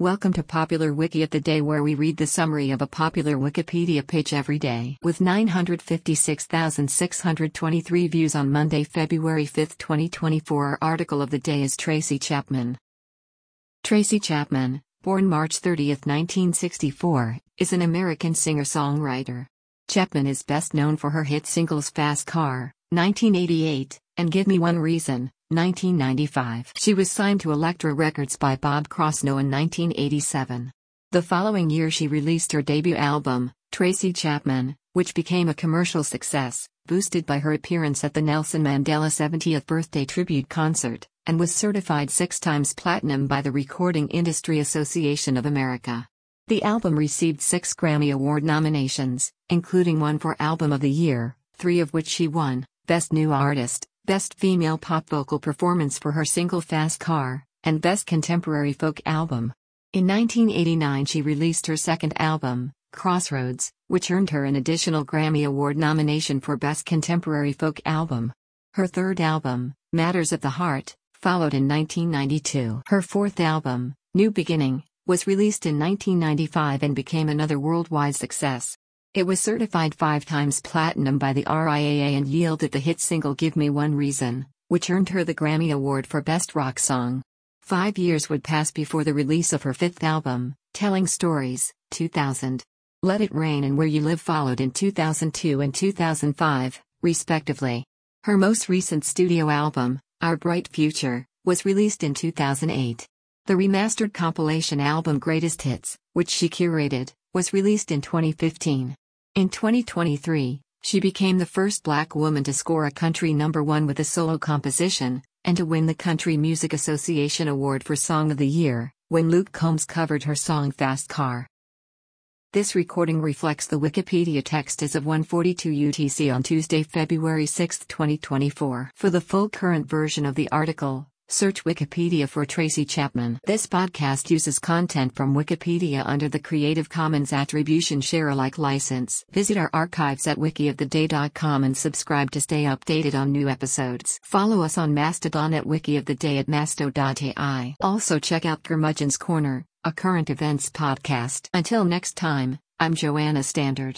Welcome to Popular Wiki of the Day, where we read the summary of a popular Wikipedia page every day. With 956,623 views on Monday, February 5, 2024, our article of the day is Tracy Chapman. Tracy Chapman, born March 30, 1964, is an American singer songwriter. Chapman is best known for her hit singles Fast Car, 1988, and Give Me One Reason, 1995. She was signed to Elektra Records by Bob Krasnow in 1987. The following year she released her debut album, Tracy Chapman, which became a commercial success, boosted by her appearance at the Nelson Mandela 70th birthday tribute concert, and was certified six times platinum by the Recording Industry Association of America. The album received six Grammy Award nominations, including one for Album of the Year, three of which she won Best New Artist, Best Female Pop Vocal Performance for her single Fast Car, and Best Contemporary Folk Album. In 1989, she released her second album, Crossroads, which earned her an additional Grammy Award nomination for Best Contemporary Folk Album. Her third album, Matters of the Heart, followed in 1992. Her fourth album, New Beginning, was released in 1995 and became another worldwide success. It was certified five times platinum by the RIAA and yielded the hit single Give Me One Reason, which earned her the Grammy Award for Best Rock Song. Five years would pass before the release of her fifth album, Telling Stories, 2000. Let It Rain and Where You Live followed in 2002 and 2005, respectively. Her most recent studio album, Our Bright Future, was released in 2008. The remastered compilation album Greatest Hits, which she curated, was released in 2015. In 2023, she became the first black woman to score a country number one with a solo composition, and to win the Country Music Association Award for Song of the Year, when Luke Combs covered her song Fast Car. This recording reflects the Wikipedia text as of 1:42 UTC on Tuesday, February 6, 2024. For the full current version of the article, Search Wikipedia for Tracy Chapman. This podcast uses content from Wikipedia under the Creative Commons Attribution Share Alike license. Visit our archives at wikioftheday.com and subscribe to stay updated on new episodes. Follow us on Mastodon at wikioftheday at masto.ai. Also check out Curmudgeon's Corner, a current events podcast. Until next time, I'm Joanna Standard.